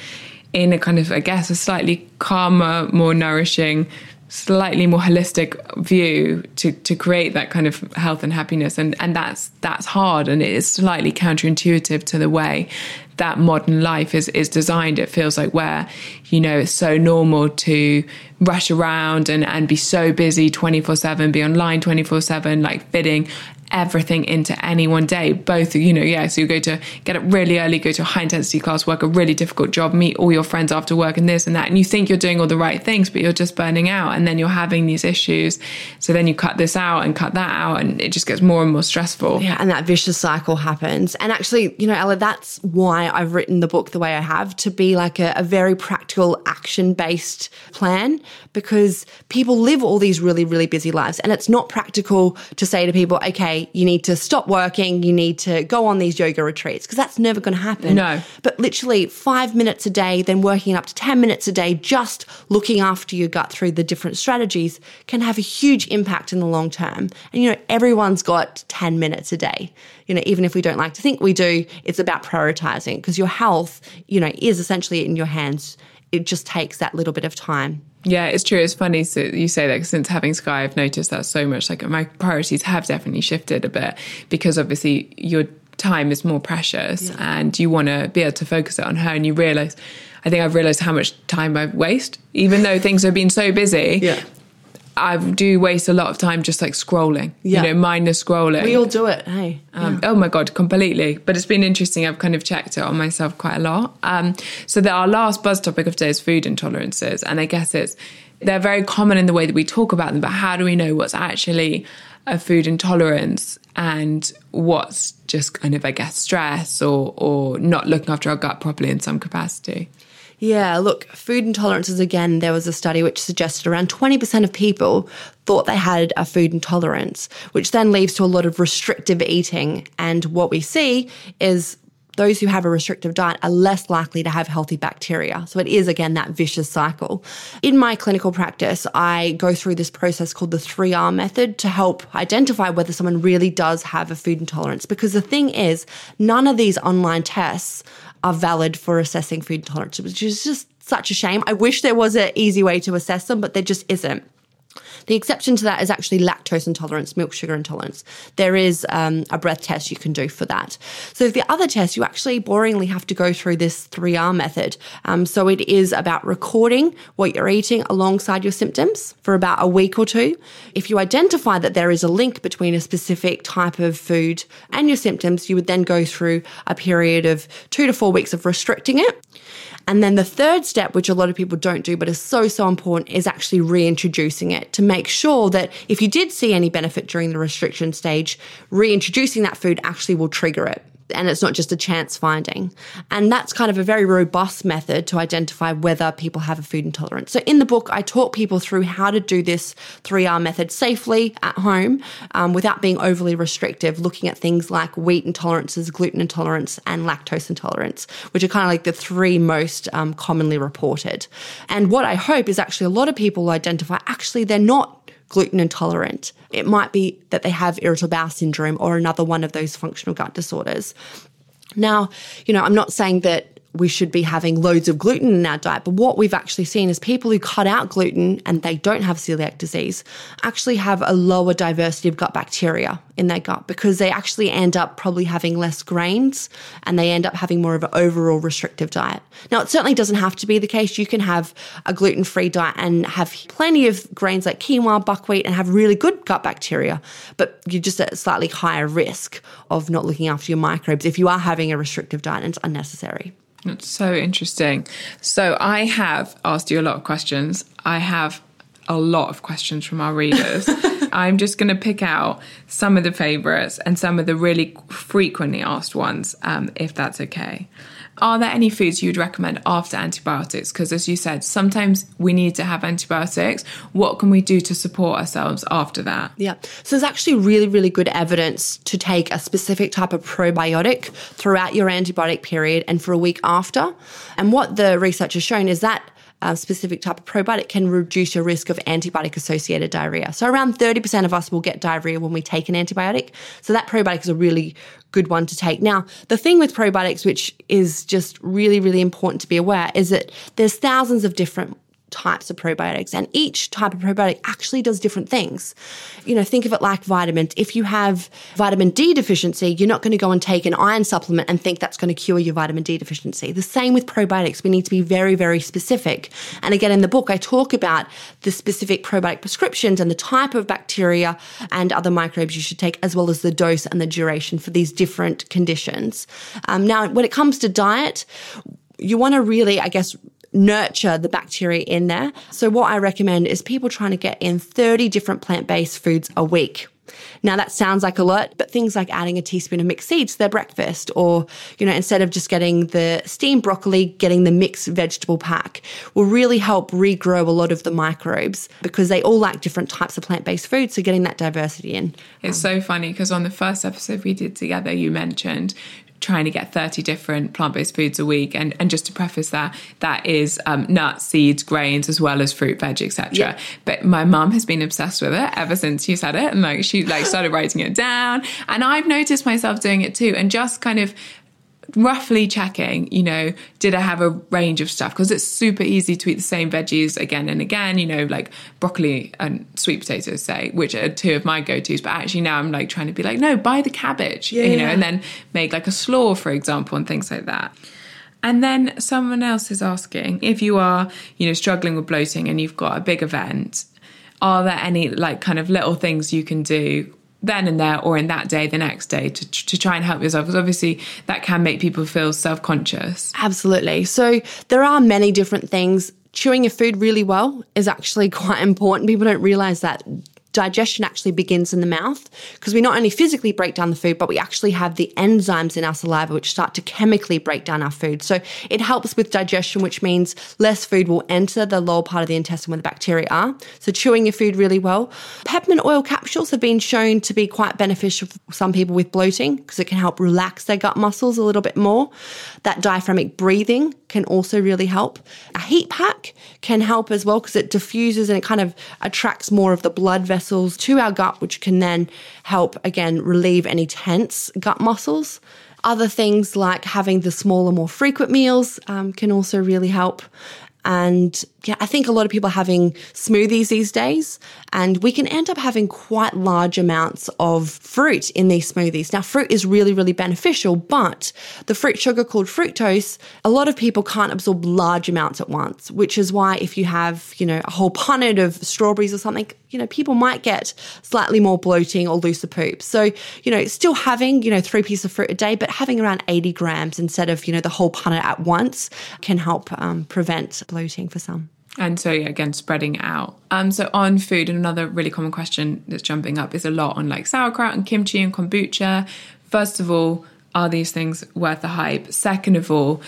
[SPEAKER 1] in a kind of, I guess, a slightly calmer, more nourishing, slightly more holistic view to to create that kind of health and happiness. And and that's that's hard and it is slightly counterintuitive to the way that modern life is is designed. It feels like where you know it's so normal to rush around and and be so busy 24/7 be online 24/7 like fitting everything into any one day. Both, you know, yeah, so you go to get up really early, go to a high intensity class, work a really difficult job, meet all your friends after work and this and that. And you think you're doing all the right things, but you're just burning out. And then you're having these issues. So then you cut this out and cut that out, and it just gets more and more stressful.
[SPEAKER 2] Yeah, and that vicious cycle happens. And actually, you know, Ella, that's why I've written the book the way I have to be like a, a very practical, action based plan because people live all these really, really busy lives. And it's not practical to say to people, okay, you need to stop working, you need to go on these yoga retreats, because that's never going to happen.
[SPEAKER 1] No.
[SPEAKER 2] But literally five minutes a day, then working up to 10 minutes a day, just looking after your gut through the different strategies can have a huge impact in the long term. And, you know, everyone's got 10 minutes a day. You know, even if we don't like to think we do, it's about prioritizing because your health, you know, is essentially in your hands. It just takes that little bit of time.
[SPEAKER 1] Yeah, it's true. It's funny so you say that since having Skye, I've noticed that so much. Like my priorities have definitely shifted a bit because obviously your time is more precious yeah. and you want to be able to focus it on her. And you realize, I think I've realized how much time I waste, even though things have been so busy.
[SPEAKER 2] Yeah.
[SPEAKER 1] I do waste a lot of time just like scrolling, yeah. you know, mindless scrolling.
[SPEAKER 2] We all do it. Hey.
[SPEAKER 1] Um, yeah. Oh my God, completely. But it's been interesting. I've kind of checked it on myself quite a lot. Um, so that our last buzz topic of today is food intolerances. And I guess it's, they're very common in the way that we talk about them, but how do we know what's actually a food intolerance and what's just kind of, I guess, stress or, or not looking after our gut properly in some capacity?
[SPEAKER 2] Yeah, look, food intolerances again, there was a study which suggested around 20% of people thought they had a food intolerance, which then leads to a lot of restrictive eating. And what we see is those who have a restrictive diet are less likely to have healthy bacteria. So it is again that vicious cycle. In my clinical practice, I go through this process called the 3R method to help identify whether someone really does have a food intolerance. Because the thing is, none of these online tests are valid for assessing food intolerance, which is just such a shame. I wish there was an easy way to assess them, but there just isn't. The exception to that is actually lactose intolerance, milk sugar intolerance. There is um, a breath test you can do for that. So the other test, you actually boringly have to go through this 3R method. Um, so it is about recording what you're eating alongside your symptoms for about a week or two. If you identify that there is a link between a specific type of food and your symptoms, you would then go through a period of two to four weeks of restricting it. And then the third step, which a lot of people don't do, but is so, so important, is actually reintroducing it to make sure that if you did see any benefit during the restriction stage, reintroducing that food actually will trigger it and it's not just a chance finding. And that's kind of a very robust method to identify whether people have a food intolerance. So in the book, I talk people through how to do this 3R method safely at home um, without being overly restrictive, looking at things like wheat intolerances, gluten intolerance, and lactose intolerance, which are kind of like the three most um, commonly reported. And what I hope is actually a lot of people identify actually they're not gluten intolerant. It might be that they have irritable bowel syndrome or another one of those functional gut disorders. Now, you know, I'm not saying that we should be having loads of gluten in our diet. But what we've actually seen is people who cut out gluten and they don't have celiac disease actually have a lower diversity of gut bacteria in their gut because they actually end up probably having less grains and they end up having more of an overall restrictive diet. Now, it certainly doesn't have to be the case. You can have a gluten free diet and have plenty of grains like quinoa, buckwheat, and have really good gut bacteria, but you're just at slightly higher risk of not looking after your microbes if you are having a restrictive diet and it's unnecessary.
[SPEAKER 1] That's so interesting. So I have asked you a lot of questions. I have a lot of questions from our readers. I'm just going to pick out some of the favorites and some of the really frequently asked ones, um, if that's okay. Are there any foods you'd recommend after antibiotics? Because as you said, sometimes we need to have antibiotics. What can we do to support ourselves after that?
[SPEAKER 2] Yeah. So there's actually really, really good evidence to take a specific type of probiotic throughout your antibiotic period and for a week after. And what the research has shown is that a specific type of probiotic can reduce your risk of antibiotic associated diarrhea. So around 30% of us will get diarrhea when we take an antibiotic. So that probiotic is a really good one to take. Now, the thing with probiotics, which is just really, really important to be aware, is that there's thousands of different types of probiotics and each type of probiotic actually does different things. You know, think of it like vitamins. If you have vitamin D deficiency, you're not going to go and take an iron supplement and think that's going to cure your vitamin D deficiency. The same with probiotics. We need to be very, very specific. And again, in the book, I talk about the specific probiotic prescriptions and the type of bacteria and other microbes you should take, as well as the dose and the duration for these different conditions. Um, now, when it comes to diet, you want to really, I guess, nurture the bacteria in there. So what I recommend is people trying to get in 30 different plant-based foods a week. Now that sounds like a lot, but things like adding a teaspoon of mixed seeds to their breakfast or, you know, instead of just getting the steamed broccoli, getting the mixed vegetable pack will really help regrow a lot of the microbes because they all like different types of plant-based foods. So getting that diversity in.
[SPEAKER 1] It's so funny because on the first episode we did together, you mentioned trying to get 30 different plant-based foods a week and and just to preface that that is um, nuts seeds grains as well as fruit veg etc yeah. but my mum has been obsessed with it ever since you said it and like she like started writing it down and i've noticed myself doing it too and just kind of roughly checking, you know, did I have a range of stuff? Because it's super easy to eat the same veggies again and again, you know, like broccoli and sweet potatoes, say, which are two of my go tos. But actually now I'm like trying to be like, no, buy the cabbage, yeah. you know, and then make like a slaw, for example, and things like that. And then someone else is asking if you are, you know, struggling with bloating and you've got a big event, are there any like kind of little things you can do then and there or in that day the next day to, to try and help yourself because obviously that can make people feel self-conscious.
[SPEAKER 2] Absolutely. So there are many different things. Chewing your food really well is actually quite important. People don't realize that digestion actually begins in the mouth because we not only physically break down the food, but we actually have the enzymes in our saliva which start to chemically break down our food. So it helps with digestion, which means less food will enter the lower part of the intestine where the bacteria are. So chewing your food really well. Peppermint oil capsules have been shown to be quite beneficial for some people with bloating because it can help relax their gut muscles a little bit more. That diaphragmatic breathing can also really help. A heat pack can help as well because it diffuses and it kind of attracts more of the blood vessels to our gut, which can then help again relieve any tense gut muscles. Other things like having the smaller, more frequent meals um, can also really help. And yeah, I think a lot of people are having smoothies these days, and we can end up having quite large amounts of fruit in these smoothies. Now, fruit is really, really beneficial, but the fruit sugar called fructose, a lot of people can't absorb large amounts at once, which is why if you have, you know, a whole punnet of strawberries or something, you know, people might get slightly more bloating or looser poop. So, you know, still having, you know, three pieces of fruit a day, but having around 80 grams instead of, you know, the whole punnet at once can help um, prevent bloating for some.
[SPEAKER 1] And so, yeah, again, spreading out. Um, so on food, and another really common question that's jumping up is a lot on like sauerkraut and kimchi and kombucha. First of all, are these things worth the hype? Second of all,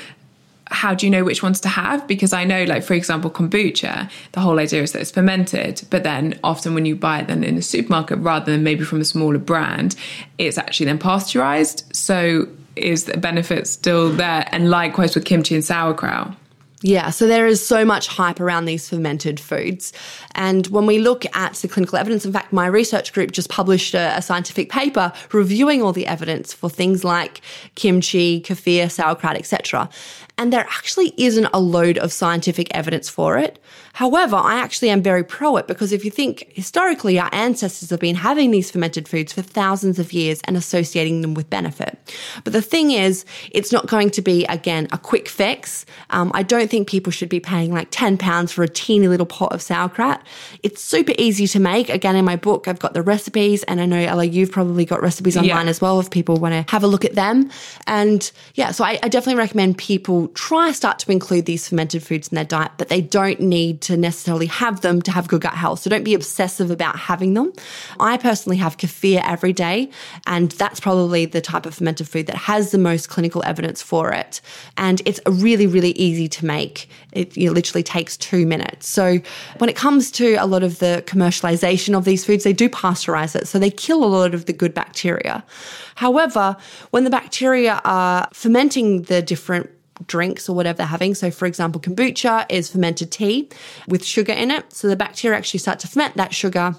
[SPEAKER 1] how do you know which ones to have? Because I know, like, for example, kombucha, the whole idea is that it's fermented, but then often when you buy it then in a supermarket rather than maybe from a smaller brand, it's actually then pasteurized. So is the benefit still there? And likewise with kimchi and sauerkraut.
[SPEAKER 2] Yeah, so there is so much hype around these fermented foods. And when we look at the clinical evidence, in fact, my research group just published a, a, scientific paper reviewing all the evidence for things like kimchi, kefir, sauerkraut, etc. And there actually isn't a load of scientific evidence for it. However, I actually am very pro it because if you think historically, our ancestors have been having these fermented foods for thousands of years and associating them with benefit. But the thing is, it's not going to be, again, a quick fix. Um, I don't think people should be paying like 10 pounds for a teeny little pot of sauerkraut. It's super easy to make. Again, in my book, I've got the recipes, and I know, Ella, you've probably got recipes online yeah. as well if people want to have a look at them. And yeah, so I, I definitely recommend people try start to include these fermented foods in their diet, but they don't need to necessarily have them to have good gut health. So don't be obsessive about having them. I personally have kefir every day, and that's probably the type of fermented food that has the most clinical evidence for it. And it's really, really easy to make. It you know, literally takes two minutes. So when it comes to a lot of the commercialization of these foods, they do pasteurize it. So they kill a lot of the good bacteria. However, when the bacteria are fermenting the different drinks or whatever they're having. So, for example, kombucha is fermented tea with sugar in it. So the bacteria actually start to ferment that sugar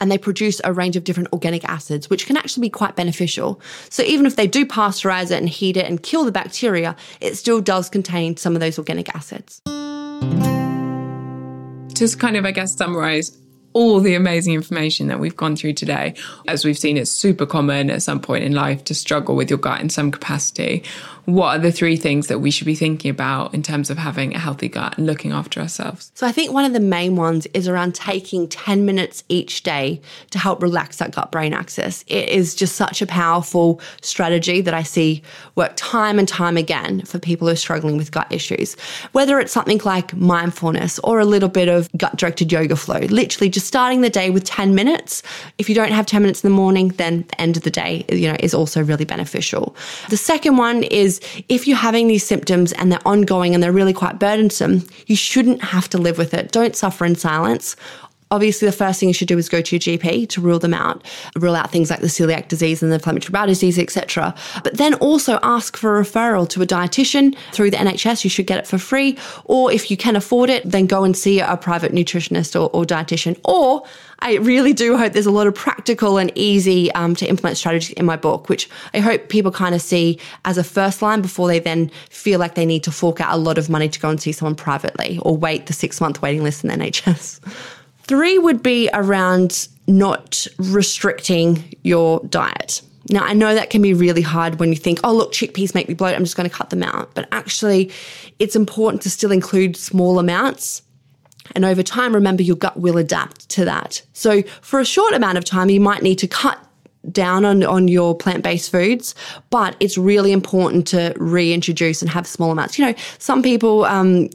[SPEAKER 2] and they produce a range of different organic acids, which can actually be quite beneficial. So even if they do pasteurize it and heat it and kill the bacteria, it still does contain some of those organic acids.
[SPEAKER 1] Just kind of, I guess, summarize all the amazing information that we've gone through today. As we've seen, it's super common at some point in life to struggle with your gut in some capacity what are the three things that we should be thinking about in terms of having a healthy gut and looking after ourselves?
[SPEAKER 2] So, I think one of the main ones is around taking 10 minutes each day to help relax that gut brain axis. It is just such a powerful strategy that I see work time and time again for people who are struggling with gut issues. Whether it's something like mindfulness or a little bit of gut directed yoga flow, literally just starting the day with 10 minutes. If you don't have 10 minutes in the morning, then the end of the day, you know, is also really beneficial. The second one is if you're having these symptoms and they're ongoing and they're really quite burdensome, you shouldn't have to live with it. Don't suffer in silence. Obviously, the first thing you should do is go to your GP to rule them out, rule out things like the celiac disease and the inflammatory bowel disease, etc. But then also ask for a referral to a dietitian through the NHS. You should get it for free. Or if you can afford it, then go and see a private nutritionist or, or dietitian. Or I really do hope there's a lot of practical and easy um, to implement strategies in my book, which I hope people kind of see as a first line before they then feel like they need to fork out a lot of money to go and see someone privately or wait the six month waiting list in the NHS. Three would be around not restricting your diet. Now, I know that can be really hard when you think, oh, look, chickpeas make me bloat. I'm just going to cut them out. But actually, it's important to still include small amounts. And over time, remember your gut will adapt to that. So for a short amount of time, you might need to cut down on, on your plant based foods, but it's really important to reintroduce and have small amounts. You know, some people um,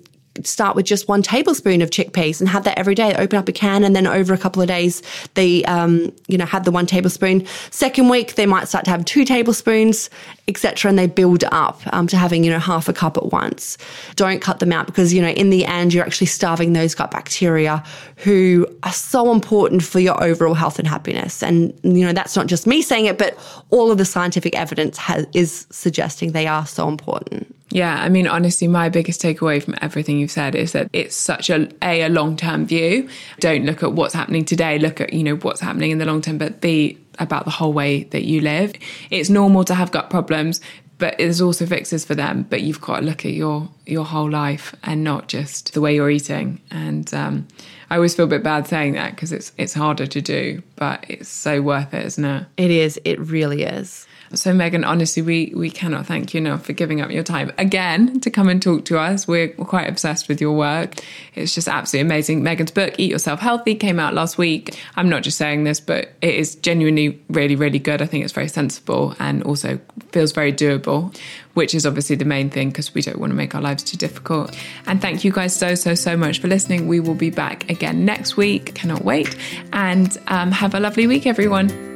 [SPEAKER 2] start with just one tablespoon of chickpeas and have that every day. Open up a can and then over a couple of days, they, um, you know, have the one tablespoon. Second week, they might start to have two tablespoons, etc. And they build up um, to having, you know, half a cup at once. Don't cut them out because, you know, in the end, you're actually starving those gut bacteria who are so important for your overall health and happiness. And, you know, that's not just me saying it, but all of the scientific evidence has, is suggesting they are so important.
[SPEAKER 1] Yeah, I mean, honestly, my biggest takeaway from everything you've said is that it's such a a, a long term view. Don't look at what's happening today. Look at you know what's happening in the long term, but be about the whole way that you live. It's normal to have gut problems, but there's also fixes for them. But you've got to look at your your whole life and not just the way you're eating. And um, I always feel a bit bad saying that because it's it's harder to do, but it's so worth it, isn't it?
[SPEAKER 2] It is. It really is.
[SPEAKER 1] So, Megan, honestly, we, we cannot thank you enough for giving up your time again to come and talk to us. We're, we're quite obsessed with your work. It's just absolutely amazing. Megan's book, Eat Yourself Healthy, came out last week. I'm not just saying this, but it is genuinely really, really good. I think it's very sensible and also feels very doable, which is obviously the main thing because we don't want to make our lives too difficult. And thank you guys so, so, so much for listening. We will be back again next week. Cannot wait. And um, have a lovely week, everyone.